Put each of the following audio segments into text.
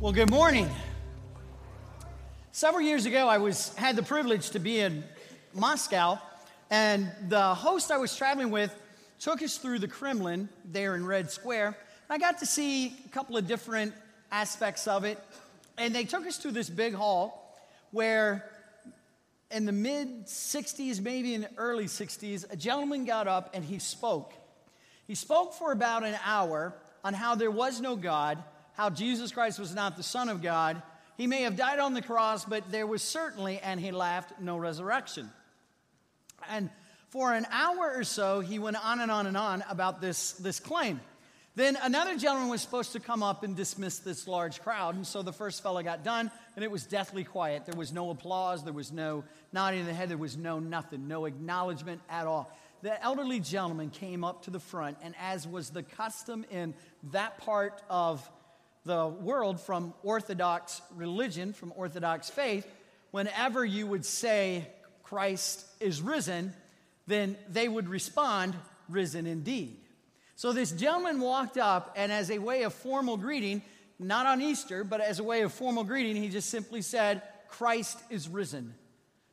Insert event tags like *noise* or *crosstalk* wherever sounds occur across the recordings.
Well, good morning. Several years ago, I was had the privilege to be in Moscow, and the host I was traveling with took us through the Kremlin there in Red Square. I got to see a couple of different aspects of it, and they took us to this big hall where, in the mid 60s, maybe in the early 60s, a gentleman got up and he spoke. He spoke for about an hour on how there was no God how Jesus Christ was not the Son of God. He may have died on the cross, but there was certainly, and he laughed, no resurrection. And for an hour or so, he went on and on and on about this, this claim. Then another gentleman was supposed to come up and dismiss this large crowd. And so the first fellow got done, and it was deathly quiet. There was no applause, there was no nodding of the head, there was no nothing, no acknowledgement at all. The elderly gentleman came up to the front, and as was the custom in that part of the world from Orthodox religion, from Orthodox faith, whenever you would say Christ is risen, then they would respond, risen indeed. So this gentleman walked up, and as a way of formal greeting, not on Easter, but as a way of formal greeting, he just simply said, Christ is risen.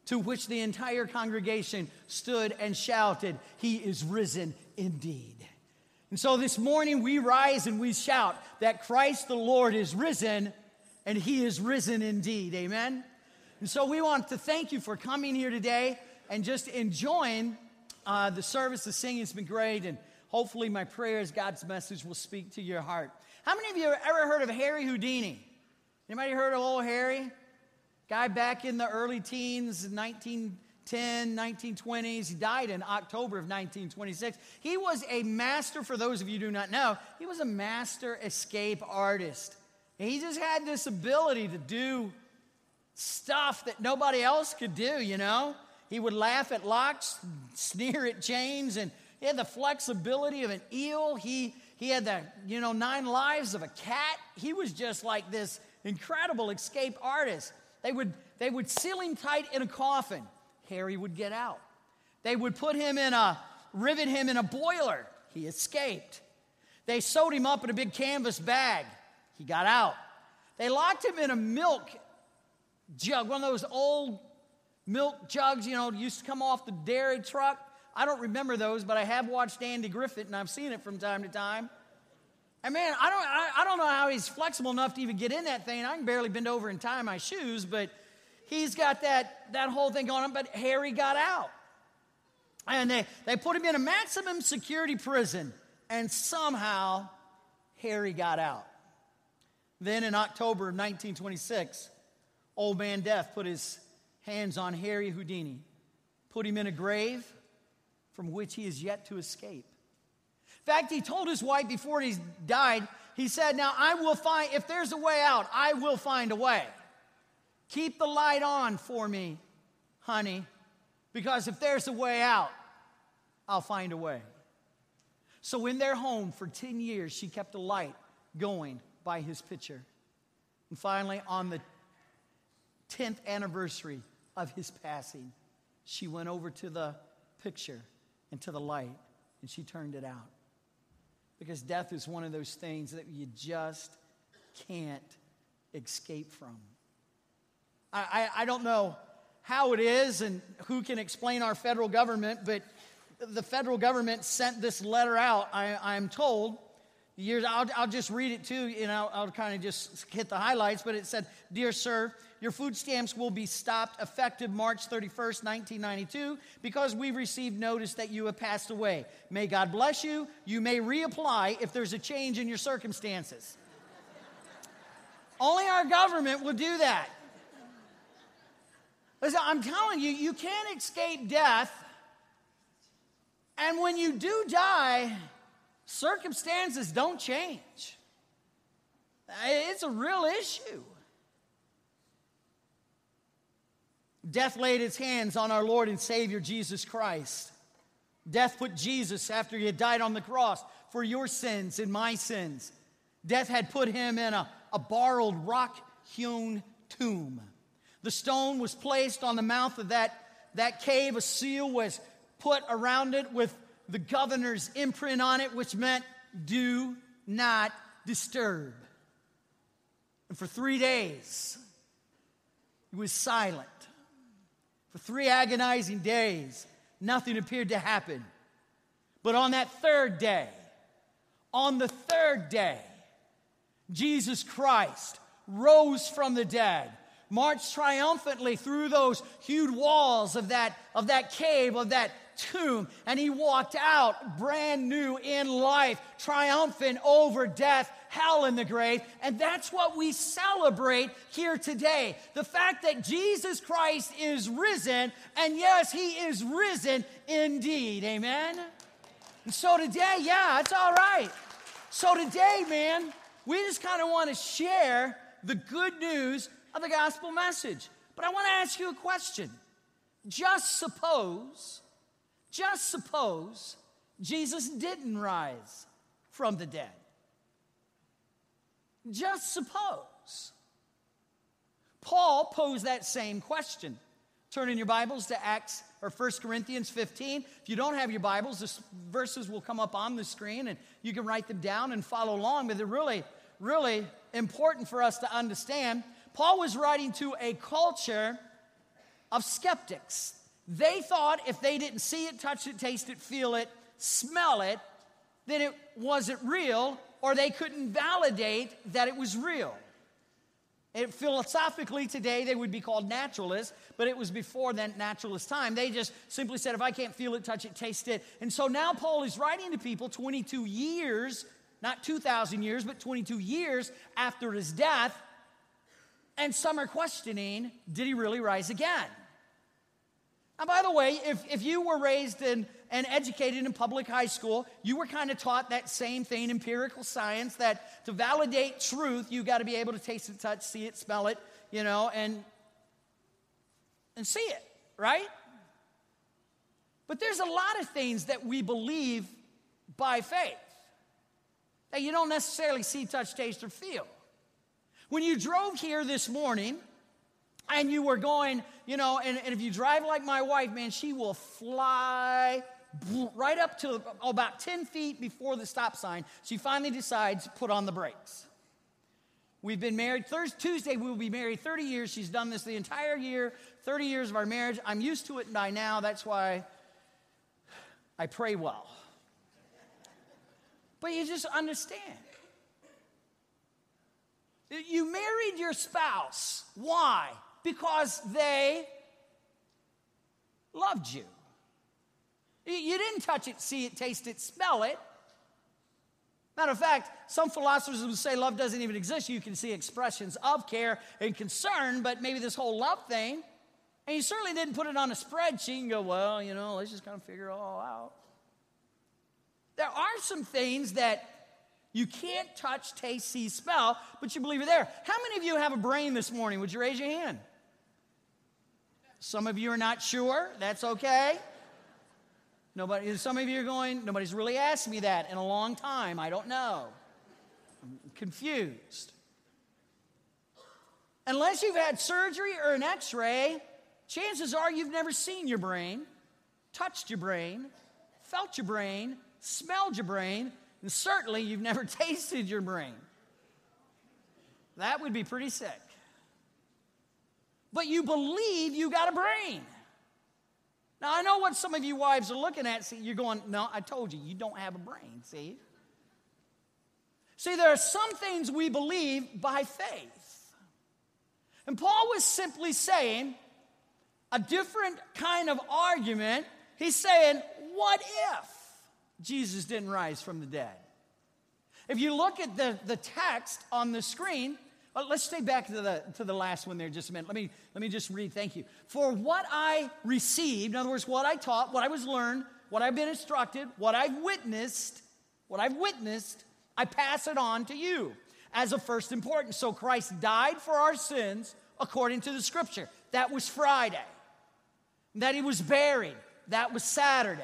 To which the entire congregation stood and shouted, He is risen indeed. And so this morning we rise and we shout that Christ the Lord is risen and he is risen indeed. Amen. And so we want to thank you for coming here today and just enjoying uh, the service. The singing has been great, and hopefully, my prayers, God's message will speak to your heart. How many of you have ever heard of Harry Houdini? Anybody heard of old Harry? Guy back in the early teens, 19- 10, 1920s. He died in October of 1926. He was a master, for those of you do not know, he was a master escape artist. He just had this ability to do stuff that nobody else could do, you know? He would laugh at locks, sneer at chains, and he had the flexibility of an eel. He, he had the, you know, nine lives of a cat. He was just like this incredible escape artist. They would, they would seal him tight in a coffin. Harry would get out. They would put him in a, rivet him in a boiler. He escaped. They sewed him up in a big canvas bag. He got out. They locked him in a milk jug, one of those old milk jugs, you know, used to come off the dairy truck. I don't remember those, but I have watched Andy Griffith and I've seen it from time to time. And man, I don't, I, I don't know how he's flexible enough to even get in that thing. I can barely bend over and tie my shoes, but he's got that, that whole thing going on, but Harry got out. And they, they put him in a maximum security prison, and somehow Harry got out. Then in October of 1926, Old Man Death put his hands on Harry Houdini, put him in a grave from which he is yet to escape. In fact, he told his wife before he died, he said, Now I will find, if there's a way out, I will find a way. Keep the light on for me, honey, because if there's a way out, I'll find a way. So, in their home for 10 years, she kept a light going by his picture. And finally, on the 10th anniversary of his passing, she went over to the picture and to the light and she turned it out. Because death is one of those things that you just can't escape from. I, I, don't know how it is and who can explain our federal government, but the federal government sent this letter out, I, am told. Years, I'll, I'll, just read it too, and I'll, I'll kind of just hit the highlights. But it said, Dear Sir, your food stamps will be stopped effective March 31st, 1992, because we've received notice that you have passed away. May God bless you. You may reapply if there's a change in your circumstances. Only our government will do that. Listen, I'm telling you, you can't escape death. And when you do die, circumstances don't change. It's a real issue. Death laid its hands on our Lord and Savior Jesus Christ. Death put Jesus after he had died on the cross for your sins and my sins. Death had put him in a, a borrowed rock hewn tomb. The stone was placed on the mouth of that, that cave. A seal was put around it with the governor's imprint on it, which meant do not disturb. And for three days, he was silent. For three agonizing days, nothing appeared to happen. But on that third day, on the third day, Jesus Christ rose from the dead, marched triumphantly through those huge walls of that, of that cave, of that tomb, and he walked out brand new in life, triumphant over death, hell, and the grave. And that's what we celebrate here today. The fact that Jesus Christ is risen, and yes, he is risen indeed. Amen? And so today, yeah, it's all right. So today, man, we just kind of want to share the good news of the gospel message. But I want to ask you a question. Just suppose, just suppose Jesus didn't rise from the dead. Just suppose. Paul posed that same question. Turn in your Bibles to Acts or 1 Corinthians 15. If you don't have your Bibles, the verses will come up on the screen and you can write them down and follow along. But they're really, really important for us to understand. Paul was writing to a culture of skeptics. They thought if they didn't see it, touch it, taste it, feel it, smell it, then it wasn't real, or they couldn't validate that it was real. It, philosophically, today they would be called naturalists, but it was before that naturalist time. They just simply said, if I can't feel it, touch it, taste it. And so now Paul is writing to people 22 years, not 2,000 years, but 22 years after his death. And some are questioning, did he really rise again? And by the way, if, if you were raised in, and educated in public high school, you were kind of taught that same thing, empirical science, that to validate truth, you got to be able to taste it, touch, see it, smell it, you know, and, and see it, right? But there's a lot of things that we believe by faith that you don't necessarily see, touch, taste, or feel. When you drove here this morning, and you were going, you know, and, and if you drive like my wife, man, she will fly right up to about 10 feet before the stop sign. She finally decides to put on the brakes. We've been married, Thursday, Tuesday, we will be married 30 years. She's done this the entire year, 30 years of our marriage. I'm used to it by now. That's why I pray well. But you just understand. You married your spouse. Why? because they loved you. You didn't touch it, see it, taste it, smell it. Matter of fact, some philosophers would say love doesn't even exist. You can see expressions of care and concern, but maybe this whole love thing, and you certainly didn't put it on a spreadsheet and go, well, you know, let's just kind of figure it all out. There are some things that you can't touch, taste, see, smell, but you believe it there. How many of you have a brain this morning? Would you raise your hand? Some of you are not sure. That's okay. Nobody, some of you are going, nobody's really asked me that in a long time. I don't know. I'm confused. Unless you've had surgery or an x ray, chances are you've never seen your brain, touched your brain, felt your brain, smelled your brain, and certainly you've never *laughs* tasted your brain. That would be pretty sick but you believe you got a brain. Now, I know what some of you wives are looking at. See, you're going, no, I told you, you don't have a brain, see? See, there are some things we believe by faith. And Paul was simply saying a different kind of argument. He's saying, what if Jesus didn't rise from the dead? If you look at the, the text on the screen, uh, let's stay back to the, to the last one there just a minute. Let me, let me just read. Thank you. For what I received, in other words, what I taught, what I was learned, what I've been instructed, what I've witnessed, what I've witnessed, I pass it on to you as of first importance. So Christ died for our sins according to the scripture. That was Friday. That he was buried. That was Saturday.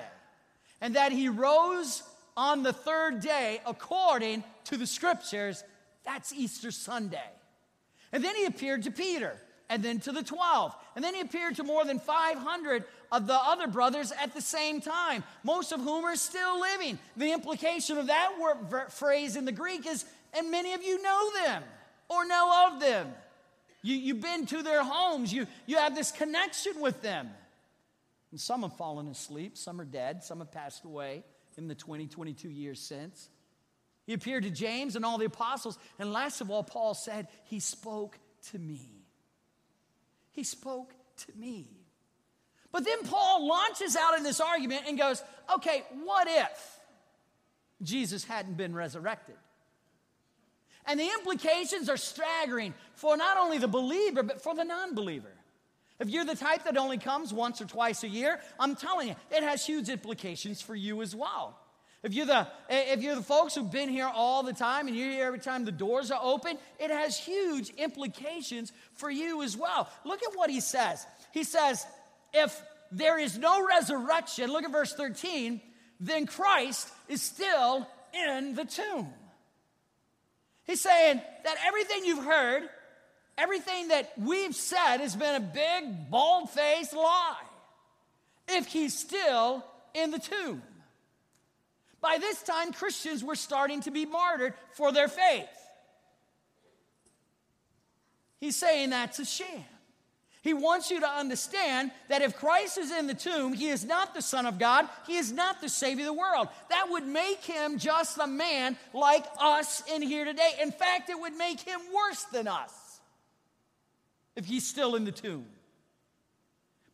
And that he rose on the third day according to the scriptures. That's Easter Sunday. And then he appeared to Peter, and then to the 12. And then he appeared to more than 500 of the other brothers at the same time, most of whom are still living. The implication of that word, phrase in the Greek is, and many of you know them, or know of them. You, you've been to their homes, you, you have this connection with them. And some have fallen asleep, some are dead, some have passed away in the 20, 22 years since. He appeared to James and all the apostles. And last of all, Paul said, He spoke to me. He spoke to me. But then Paul launches out in this argument and goes, Okay, what if Jesus hadn't been resurrected? And the implications are staggering for not only the believer, but for the non believer. If you're the type that only comes once or twice a year, I'm telling you, it has huge implications for you as well. If you're the if you're the folks who've been here all the time and you're here every time the doors are open, it has huge implications for you as well. Look at what he says. He says, if there is no resurrection, look at verse 13, then Christ is still in the tomb. He's saying that everything you've heard, everything that we've said has been a big, bald faced lie. If he's still in the tomb. By this time, Christians were starting to be martyred for their faith. He's saying that's a sham. He wants you to understand that if Christ is in the tomb, he is not the Son of God, he is not the Savior of the world. That would make him just a man like us in here today. In fact, it would make him worse than us if he's still in the tomb.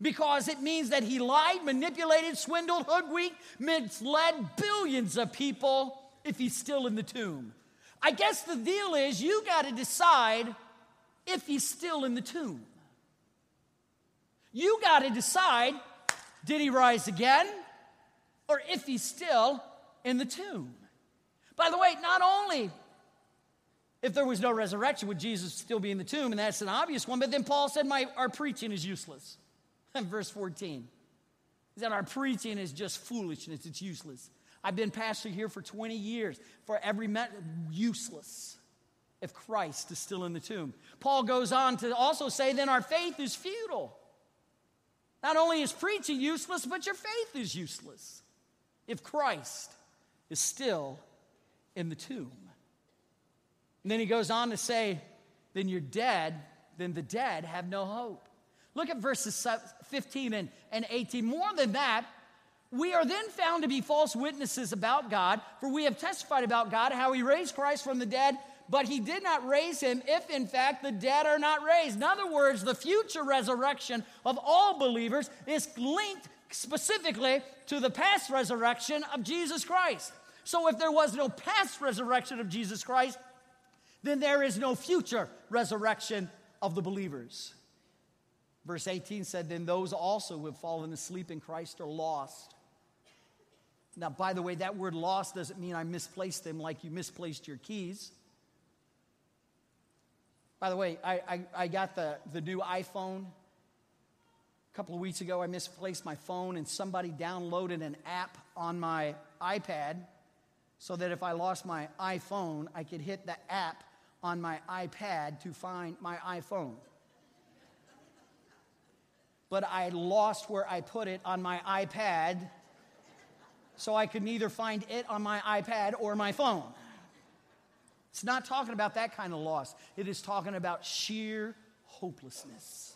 Because it means that he lied, manipulated, swindled, hoodwinked, misled billions of people if he's still in the tomb. I guess the deal is you got to decide if he's still in the tomb. You got to decide did he rise again or if he's still in the tomb. By the way, not only if there was no resurrection would Jesus still be in the tomb, and that's an obvious one, but then Paul said, My, Our preaching is useless. *laughs* Verse 14. He said, Our preaching is just foolishness, it's useless. I've been pastor here for 20 years. For every met, useless if Christ is still in the tomb. Paul goes on to also say, then our faith is futile. Not only is preaching useless, but your faith is useless if Christ is still in the tomb. And then he goes on to say, then you're dead, then the dead have no hope. Look at verses 15 and, and 18. More than that, we are then found to be false witnesses about God, for we have testified about God how he raised Christ from the dead but he did not raise him if, in fact, the dead are not raised. In other words, the future resurrection of all believers is linked specifically to the past resurrection of Jesus Christ. So if there was no past resurrection of Jesus Christ, then there is no future resurrection of the believers. Verse 18 said, Then those also who have fallen asleep in Christ are lost. Now, by the way, that word lost doesn't mean I misplaced them like you misplaced your keys. By the way, I, I, I got the, the new iPhone. A couple of weeks ago, I misplaced my phone, and somebody downloaded an app on my iPad so that if I lost my iPhone, I could hit the app on my iPad to find my iPhone. But I lost where I put it on my iPad, so I could neither find it on my iPad or my phone. It's not talking about that kind of loss, it is talking about sheer hopelessness.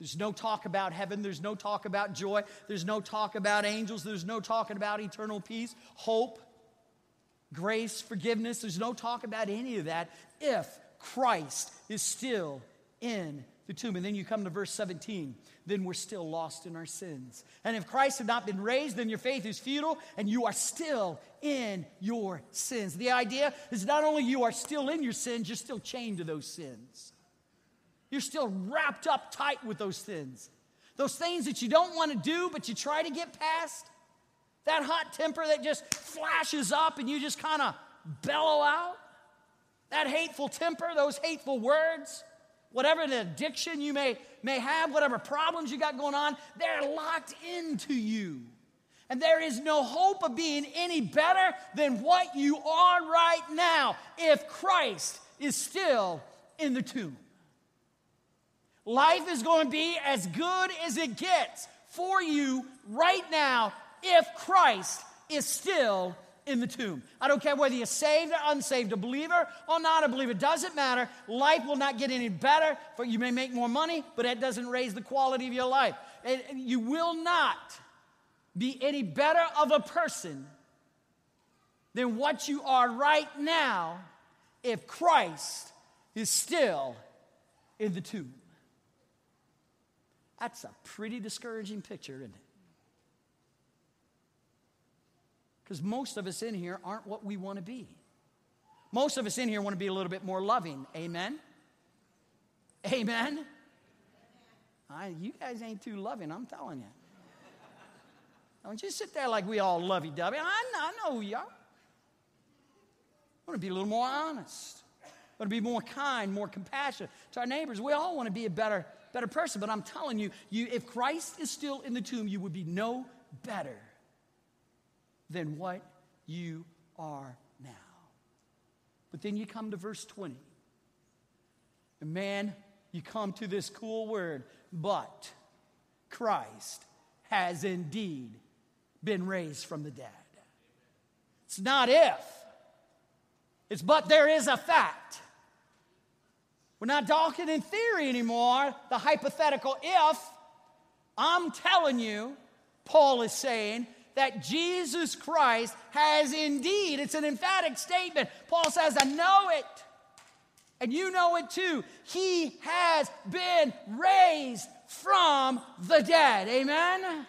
There's no talk about heaven. There's no talk about joy. There's no talk about angels. There's no talking about eternal peace, hope, grace, forgiveness. There's no talk about any of that if Christ is still in the tomb. And then you come to verse 17, then we're still lost in our sins. And if Christ had not been raised, then your faith is futile and you are still in your sins. The idea is not only you are still in your sins, you're still chained to those sins. You're still wrapped up tight with those sins. Those things that you don't want to do, but you try to get past. That hot temper that just flashes up and you just kind of bellow out. That hateful temper, those hateful words whatever the addiction you may, may have, whatever problems you got going on, they're locked into you. And there is no hope of being any better than what you are right now if Christ is still in the tomb. Life is going to be as good as it gets for you right now if Christ is still in the tomb. I don't care whether you're saved or unsaved, a believer or not a believer, doesn't matter. Life will not get any better, for you may make more money, but that doesn't raise the quality of your life. And you will not be any better of a person than what you are right now if Christ is still in the tomb. That's a pretty discouraging picture, isn't it? Because most of us in here aren't what we want to be. Most of us in here want to be a little bit more loving. Amen? Amen? I, you guys ain't too loving, I'm telling you. Don't just sit there like we all lovey dovey. I, I know who you are. I want to be a little more honest. I want to be more kind, more compassionate to our neighbors. We all want to be a better, better person. But I'm telling you, you, if Christ is still in the tomb, you would be no better than what you are now. But then you come to verse 20. And man, you come to this cool word, but Christ has indeed been raised from the dead. It's not if, it's but there is a fact. We're not talking in theory anymore, the hypothetical if. I'm telling you, Paul is saying, that Jesus Christ has indeed, it's an emphatic statement. Paul says, I know it. And you know it too. He has been raised from the dead. Amen?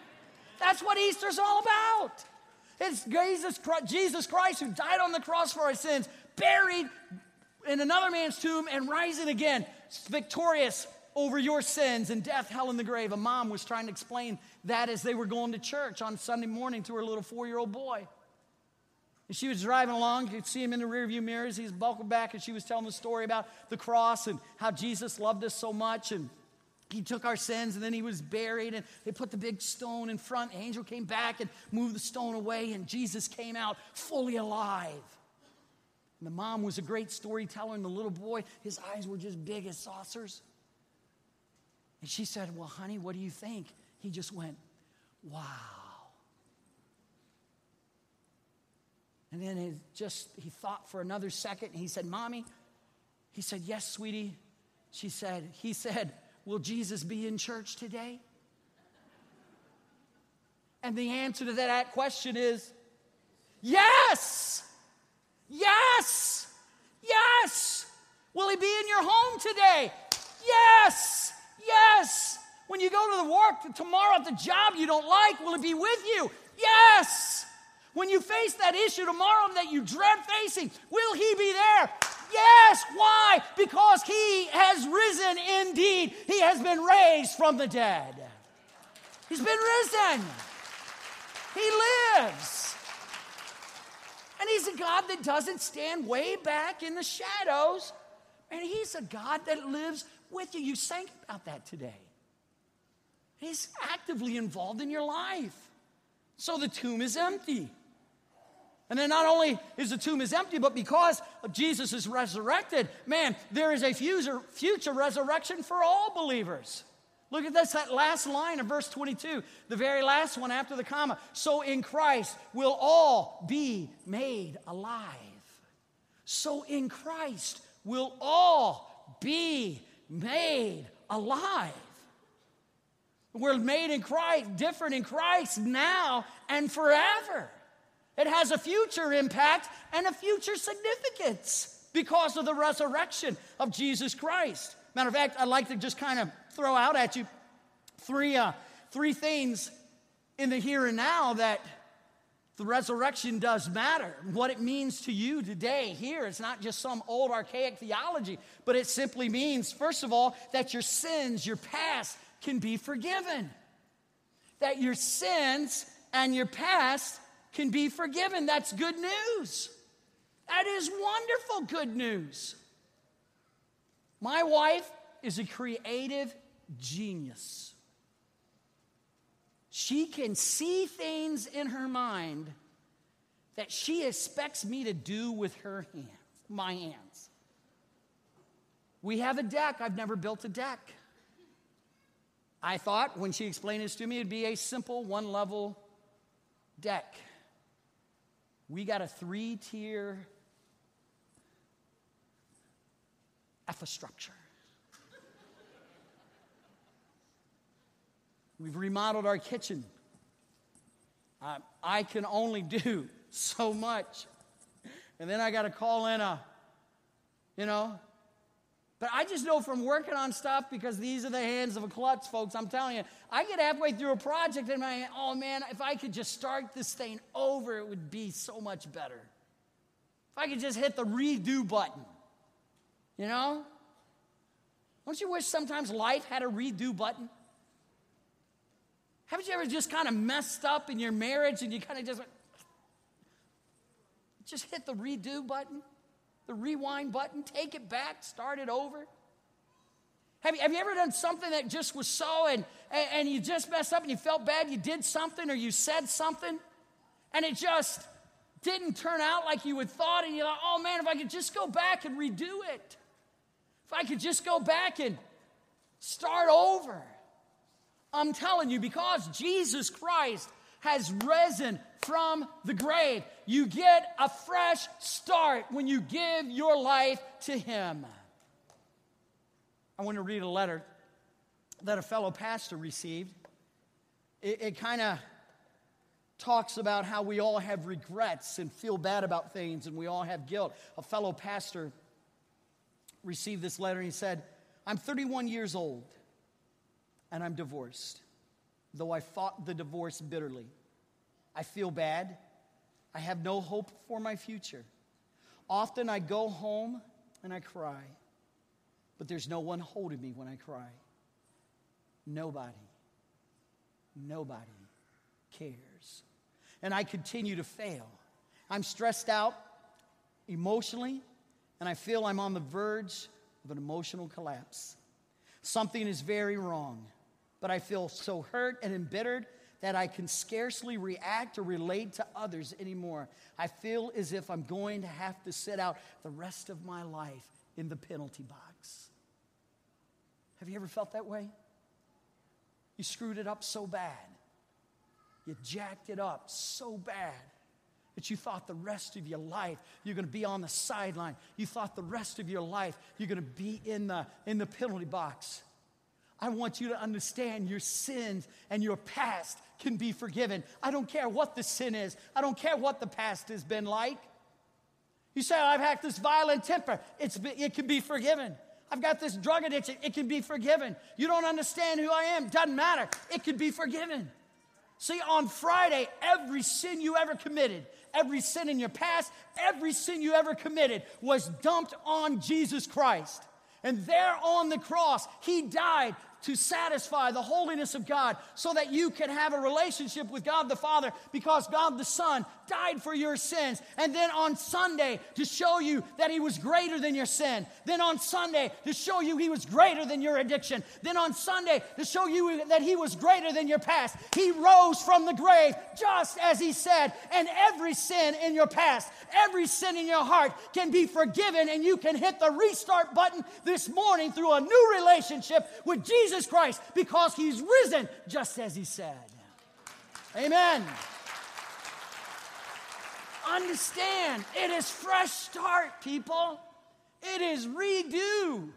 That's what Easter's all about. It's Jesus Christ, Jesus Christ who died on the cross for our sins, buried in another man's tomb, and rising again, victorious over your sins and death, hell, and the grave. A mom was trying to explain that as they were going to church on Sunday morning to her little four year old boy. And she was driving along. You could see him in the rearview mirrors. He's buckled back, and she was telling the story about the cross and how Jesus loved us so much. And he took our sins and then he was buried and they put the big stone in front angel came back and moved the stone away and jesus came out fully alive and the mom was a great storyteller and the little boy his eyes were just big as saucers and she said well honey what do you think he just went wow and then he just he thought for another second and he said mommy he said yes sweetie she said he said Will Jesus be in church today? And the answer to that question is yes. Yes. Yes. Will he be in your home today? Yes. Yes. When you go to the work tomorrow at the job you don't like, will it be with you? Yes. When you face that issue tomorrow that you dread facing, will he be there? Yes. Why? Because he has risen indeed. He has been raised from the dead. He's been risen. He lives. And he's a God that doesn't stand way back in the shadows. And he's a God that lives with you. You sang about that today. He's actively involved in your life. So the tomb is empty. And then not only is the tomb is empty, but because Jesus is resurrected, man, there is a future, future resurrection for all believers. Look at this, that last line of verse 22, the very last one after the comma. So in Christ will all be made alive. So in Christ will all be made alive. We're made in Christ, different in Christ now and forever. It has a future impact and a future significance because of the resurrection of Jesus Christ. Matter of fact, I'd like to just kind of throw out at you three, uh, three things in the here and now that the resurrection does matter. What it means to you today, here, it's not just some old archaic theology, but it simply means, first of all, that your sins, your past, can be forgiven. That your sins and your past can be forgiven. That's good news. That is wonderful good news. My wife is a creative genius. She can see things in her mind that she expects me to do with her hands, my hands. We have a deck. I've never built a deck. I thought when she explained this to me, it'd be a simple one level deck. we got a three tier infrastructure. We've remodeled our kitchen. Uh, I can only *laughs* do so much. And then I got to call in a, you know. But I just know from working on stuff because these are the hands of a klutz, folks. I'm telling you, I get halfway through a project and I, oh man, if I could just start this thing over, it would be so much better. If I could just hit the redo button, you know? Don't you wish sometimes life had a redo button? Haven't you ever just kind of messed up in your marriage and you kind of just just hit the redo button, the rewind button, take it back, start it over? Have you, have you ever done something that just was so and, and, and you just messed up and you felt bad you did something or you said something and it just didn't turn out like you had thought and you're like, oh man, if I could just go back and redo it, if I could just go back and start over. I'm telling you, because Jesus Christ has risen from the grave, you get a fresh start when you give your life to Him. I want to read a letter that a fellow pastor received. It, it kind of talks about how we all have regrets and feel bad about things and we all have guilt. A fellow pastor received this letter and he said, I'm 31 years old and I'm divorced, though I fought the divorce bitterly. I feel bad. I have no hope for my future. Often I go home and I cry, but there's no one holding me when I cry. Nobody, nobody cares. And I continue to fail. I'm stressed out emotionally, and I feel I'm on the verge of an emotional collapse. Something is very wrong but I feel so hurt and embittered that I can scarcely react or relate to others anymore. I feel as if I'm going to have to sit out the rest of my life in the penalty box. Have you ever felt that way? You screwed it up so bad. You jacked it up so bad that you thought the rest of your life you're going to be on the sideline. You thought the rest of your life you're going to be in the, in the penalty box. I want you to understand your sins and your past can be forgiven. I don't care what the sin is, I don't care what the past has been like. You say, I've had this violent temper, it's, it can be forgiven. I've got this drug addiction, it can be forgiven. You don't understand who I am, doesn't matter, it can be forgiven. See, on Friday, every sin you ever committed, every sin in your past, every sin you ever committed was dumped on Jesus Christ. And there on the cross, He died to satisfy the holiness of God so that you can have a relationship with God the Father because God the Son died for your sins. And then on Sunday to show you that He was greater than your sin. Then on Sunday to show you He was greater than your addiction. Then on Sunday to show you that He was greater than your past. He rose from the grave just as He said. And every sin in your past, every sin in your heart can be forgiven, and you can hit the restart button this morning through a new relationship with Jesus Jesus Christ because he's risen just as he said. Amen. Understand, it is fresh start, people. It is redo.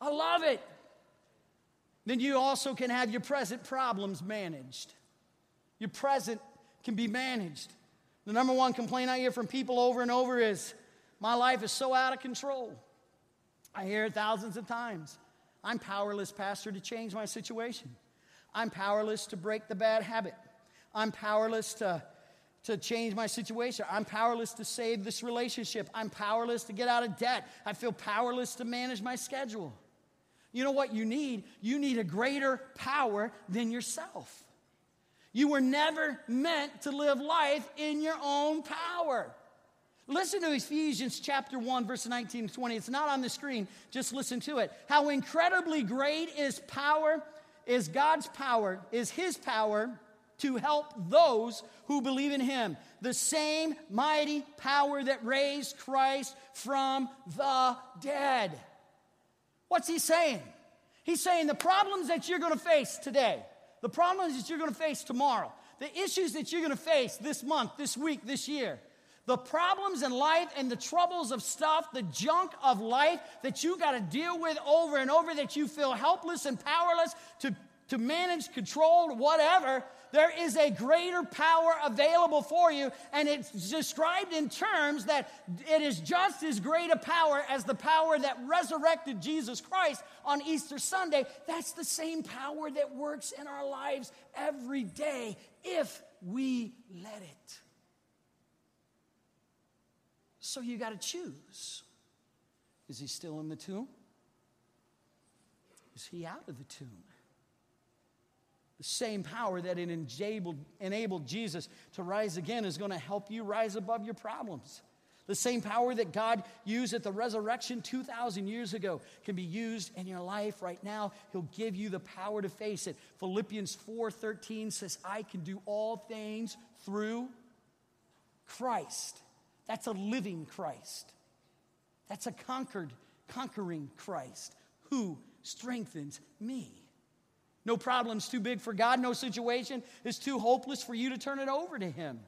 I love it. Then you also can have your present problems managed. Your present can be managed. The number one complaint I hear from people over and over is, My life is so out of control. I hear it thousands of times. I'm powerless, Pastor, to change my situation. I'm powerless to break the bad habit. I'm powerless to, to change my situation. I'm powerless to save this relationship. I'm powerless to get out of debt. I feel powerless to manage my schedule. You know what you need? You need a greater power than yourself. You were never meant to live life in your own power. Listen to Ephesians chapter 1, verse 19 to 20. It's not on the screen, just listen to it. How incredibly great is power, is God's power, is His power to help those who believe in Him. The same mighty power that raised Christ from the dead. What's He saying? He's saying the problems that you're going to face today, the problems that you're going to face tomorrow, the issues that you're going to face this month, this week, this year, the problems in life and the troubles of stuff, the junk of life that you got to deal with over and over, that you feel helpless and powerless to, to manage, control, whatever, there is a greater power available for you. And it's described in terms that it is just as great a power as the power that resurrected Jesus Christ on Easter Sunday. That's the same power that works in our lives every day if we let it. So you got to choose. Is he still in the tomb? Is he out of the tomb? The same power that enabled, enabled Jesus to rise again is going to help you rise above your problems. The same power that God used at the resurrection 2,000 years ago can be used in your life right now. He'll give you the power to face it. Philippians 4:13 says, "I can do all things through Christ." That's a living Christ. That's a conquered, conquering Christ who strengthens me. No problem's too big for God. No situation is too hopeless for you to turn it over to Him.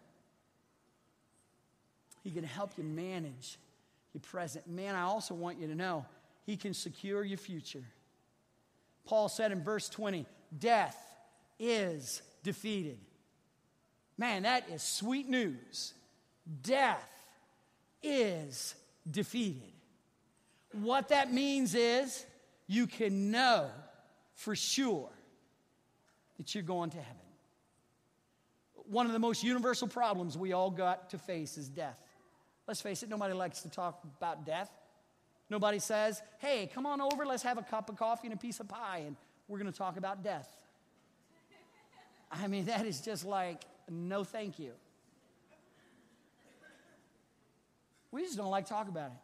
He can help you manage your present. Man, I also want you to know He can secure your future. Paul said in verse 20, Death is defeated. Man, that is sweet news. Death is defeated. What that means is you can know for sure that you're going to heaven. One of the most universal problems we all got to face is death. Let's face it, nobody likes to talk about death. Nobody says, hey, come on over, let's have a cup of coffee and a piece of pie, and we're going to talk about death. I mean, that is just like, no thank you. We just don't like talk about it.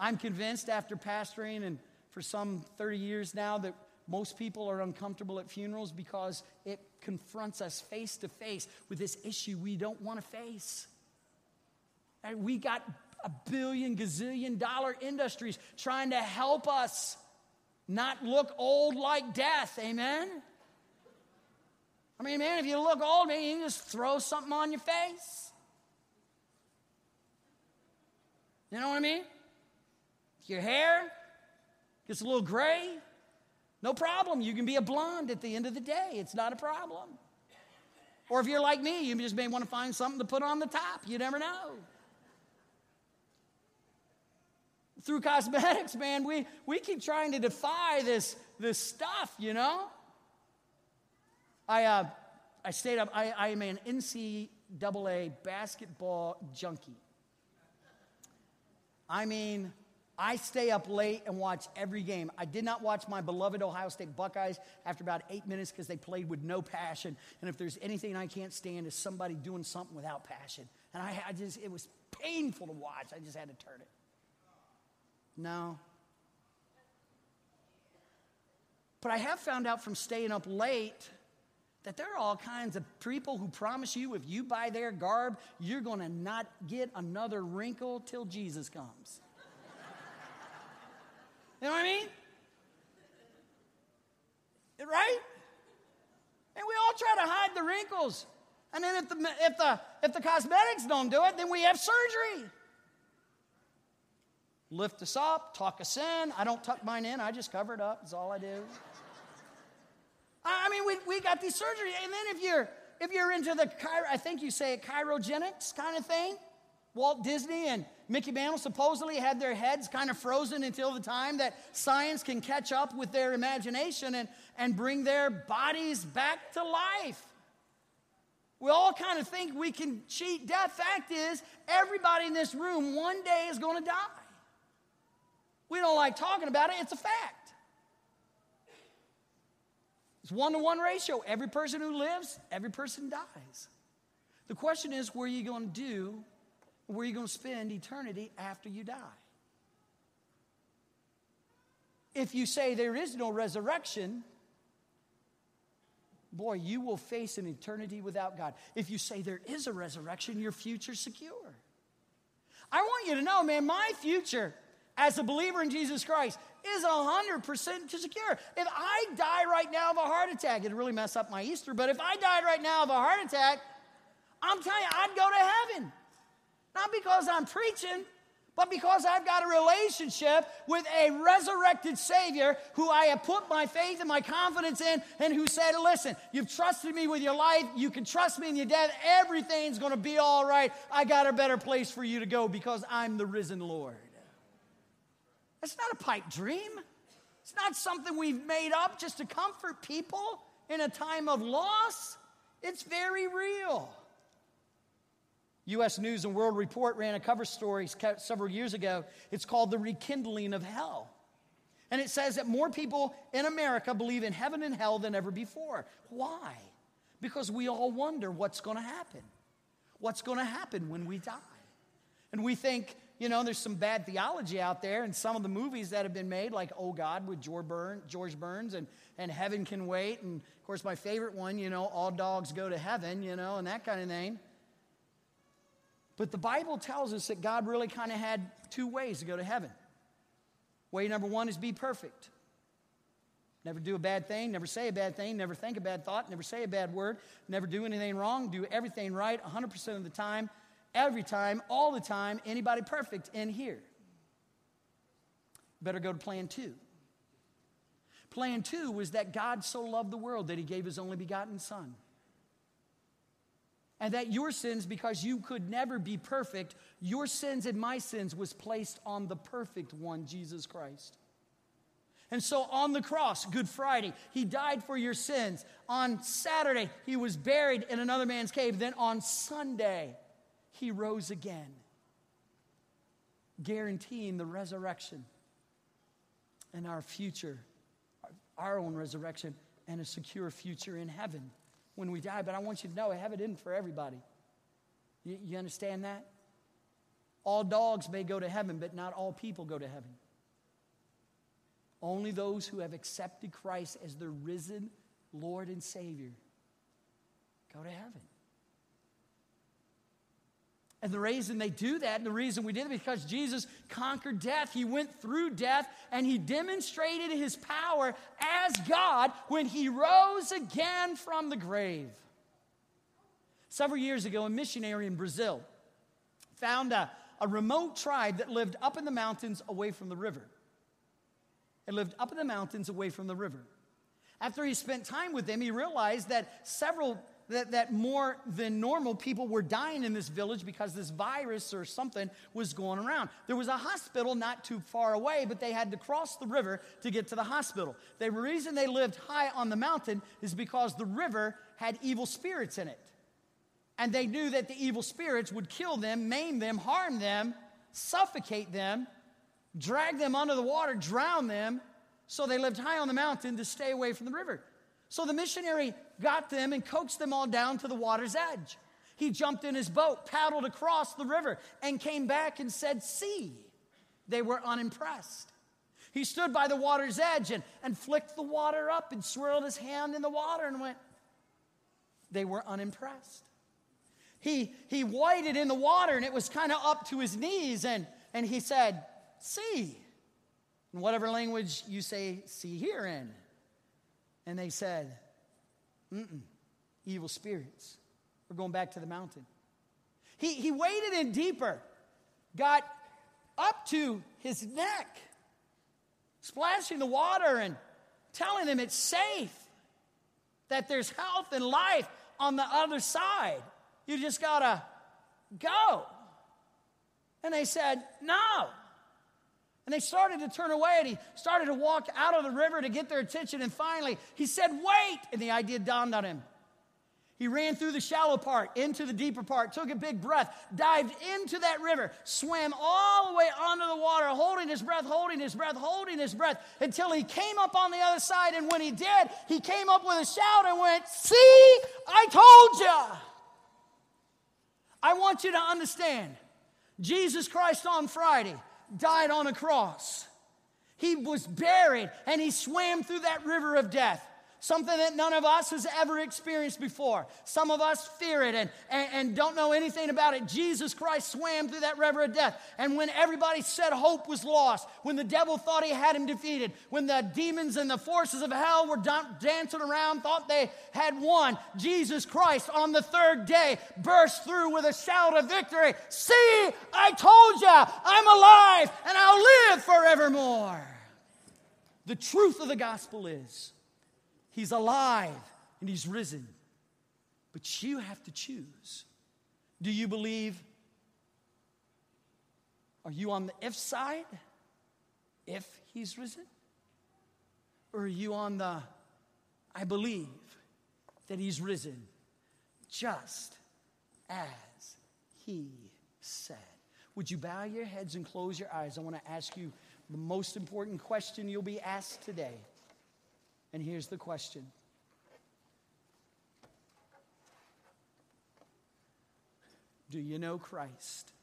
I'm convinced after pastoring and for some 30 years now that most people are uncomfortable at funerals because it confronts us face to face with this issue we don't want to face. And we got a billion, gazillion dollar industries trying to help us not look old like death. Amen? I mean, man, if you look old, man, you just throw something on your face. You know what I mean? Your hair gets a little gray, no problem. You can be a blonde at the end of the day. It's not a problem. Or if you're like me, you just may want to find something to put on the top. You never know. Through cosmetics, man, we, we keep trying to defy this, this stuff, you know? I, uh, I stayed up, I, I am an NCAA basketball junkie. I mean, I stay up late and watch every game. I did not watch my beloved Ohio State Buckeyes after about eight minutes because they played with no passion. And if there's anything I can't stand, is somebody doing something without passion. And I, I just, it was painful to watch. I just had to turn it. No. But I have found out from staying up late that there are all kinds of people who promise you if you buy their garb, you're going to not get another wrinkle till Jesus comes. *laughs* You know what I mean? Right? And we all try to hide the wrinkles. And then if the, if the, if the cosmetics don't do it, then we have surgery. Lift us up, tuck us in. I don't tuck mine in, I just cover it up, That's all I do. I mean, we, we got these surgeries. And then if you're if you're into the I think you say cryogenics kind of thing, Walt Disney and Mickey Mantle supposedly had their heads kind of frozen until the time that science can catch up with their imagination and, and bring their bodies back to life. We all kind of think we can cheat death. Fact is, everybody in this room one day is going to die. We don't like talking about it, it's a fact. It's one to one ratio. Every person who lives, every person dies. The question is, where are you going to do where are you're going to spend eternity after you die. If you say there is no resurrection, boy, you will face an eternity without God. If you say there is a resurrection, your future's secure. I want you to know, man, my future as a believer in Jesus Christ is 100% secure. If I die right now of a heart attack, it'd really mess up my Easter, but if I died right now of a heart attack, I'm telling you, I'd go to heaven. Not because I'm preaching, but because I've got a relationship with a resurrected Savior who I have put my faith and my confidence in, and who said, Listen, you've trusted me with your life, you can trust me in your death, everything's gonna be all right. I got a better place for you to go because I'm the risen Lord. That's not a pipe dream. It's not something we've made up just to comfort people in a time of loss. It's very real. U.S. News and World Report ran a cover story several years ago. It's called The Rekindling of Hell. And it says that more people in America believe in heaven and hell than ever before. Why? Because we all wonder what's going to happen. What's going to happen when we die? And we think, you know, there's some bad theology out there, and some of the movies that have been made, like Oh God with George, Burns and, and Heaven Can Wait. And of course, my favorite one, you know, All Dogs Go to Heaven, you know, and that kind of thing. But the Bible tells us that God really kind of had two ways to go to heaven. Way number one is be perfect. Never do a bad thing, never say a bad thing, never think a bad thought, never say a bad word, never do anything wrong, do everything right 100% of the time, every time, all the time. Anybody perfect in here? Better go to plan two. Plan two was that God so loved the world that he gave his only begotten Son and that your sins, because you could never be perfect, your sins and my sins was placed on the perfect one, Jesus Christ. And so on the cross, Good Friday, he died for your sins. On Saturday, he was buried in another man's cave. Then on Sunday, he rose again, guaranteeing the resurrection and our future, our own resurrection, and a secure future in heaven when we die. But I want you to know heaven isn't for everybody. You, you understand that? All dogs may go to heaven, but not all people go to heaven. Only those who have accepted Christ as their risen Lord and Savior go to heaven. And the reason they do that, and the reason we did it, because Jesus conquered death. He went through death and he demonstrated his power as God when he rose again from the grave. Several years ago, a missionary in Brazil found a, a remote tribe that lived up in the mountains away from the river. It lived up in the mountains away from the river. After he spent time with them, he realized that several that, that more than normal people were dying in this village because this virus or something was going around. There was a hospital not too far away, but they had to cross the river to get to the hospital. The reason they lived high on the mountain is because the river had evil spirits in it. And they knew that the evil spirits would kill them, maim them, harm them, suffocate them, drag them under the water, drown them. So they lived high on the mountain to stay away from the river. So the missionary got them and coaxed them all down to the water's edge. He jumped in his boat, paddled across the river, and came back and said, See. They were unimpressed. He stood by the water's edge and, and flicked the water up and swirled his hand in the water and went, They were unimpressed. He, he waded in the water and it was kind of up to his knees and, and he said, See. In whatever language you say, see here in. And they said, Mm-mm, evil spirits. We're going back to the mountain. He, he waded in deeper, got up to his neck, splashing the water and telling them it's safe, that there's health and life on the other side. You just gotta go. And they said, No. And they started to turn away, and he started to walk out of the river to get their attention. And finally, he said, Wait! And the idea dawned on him. He ran through the shallow part, into the deeper part, took a big breath, dived into that river, swam all the way onto the water, holding his breath, holding his breath, holding his breath, until he came up on the other side. And when he did, he came up with a shout and went, See, I told you. I want you to understand Jesus Christ on Friday died on a cross. He was buried and he swam through that river of death something that none of us has ever experienced before. Some of us fear it and, and, and, don't know anything about it. Jesus Christ swam through that river of death. And when everybody said hope was lost, when the devil thought he had him defeated, when the demons and the forces of hell were dancing around, thought they had won, Jesus Christ on the third day burst through with a shout of victory See, I told you, I'm alive and I'll live forevermore. The truth of the gospel is He's alive and He's risen. But you have to choose. Do you believe? Are you on the if side? If He's risen? Or are you on the I believe that He's risen just as He said? Would you bow your heads and close your eyes? I want to ask you the most important question you'll be asked today. And here's the question Do you know Christ?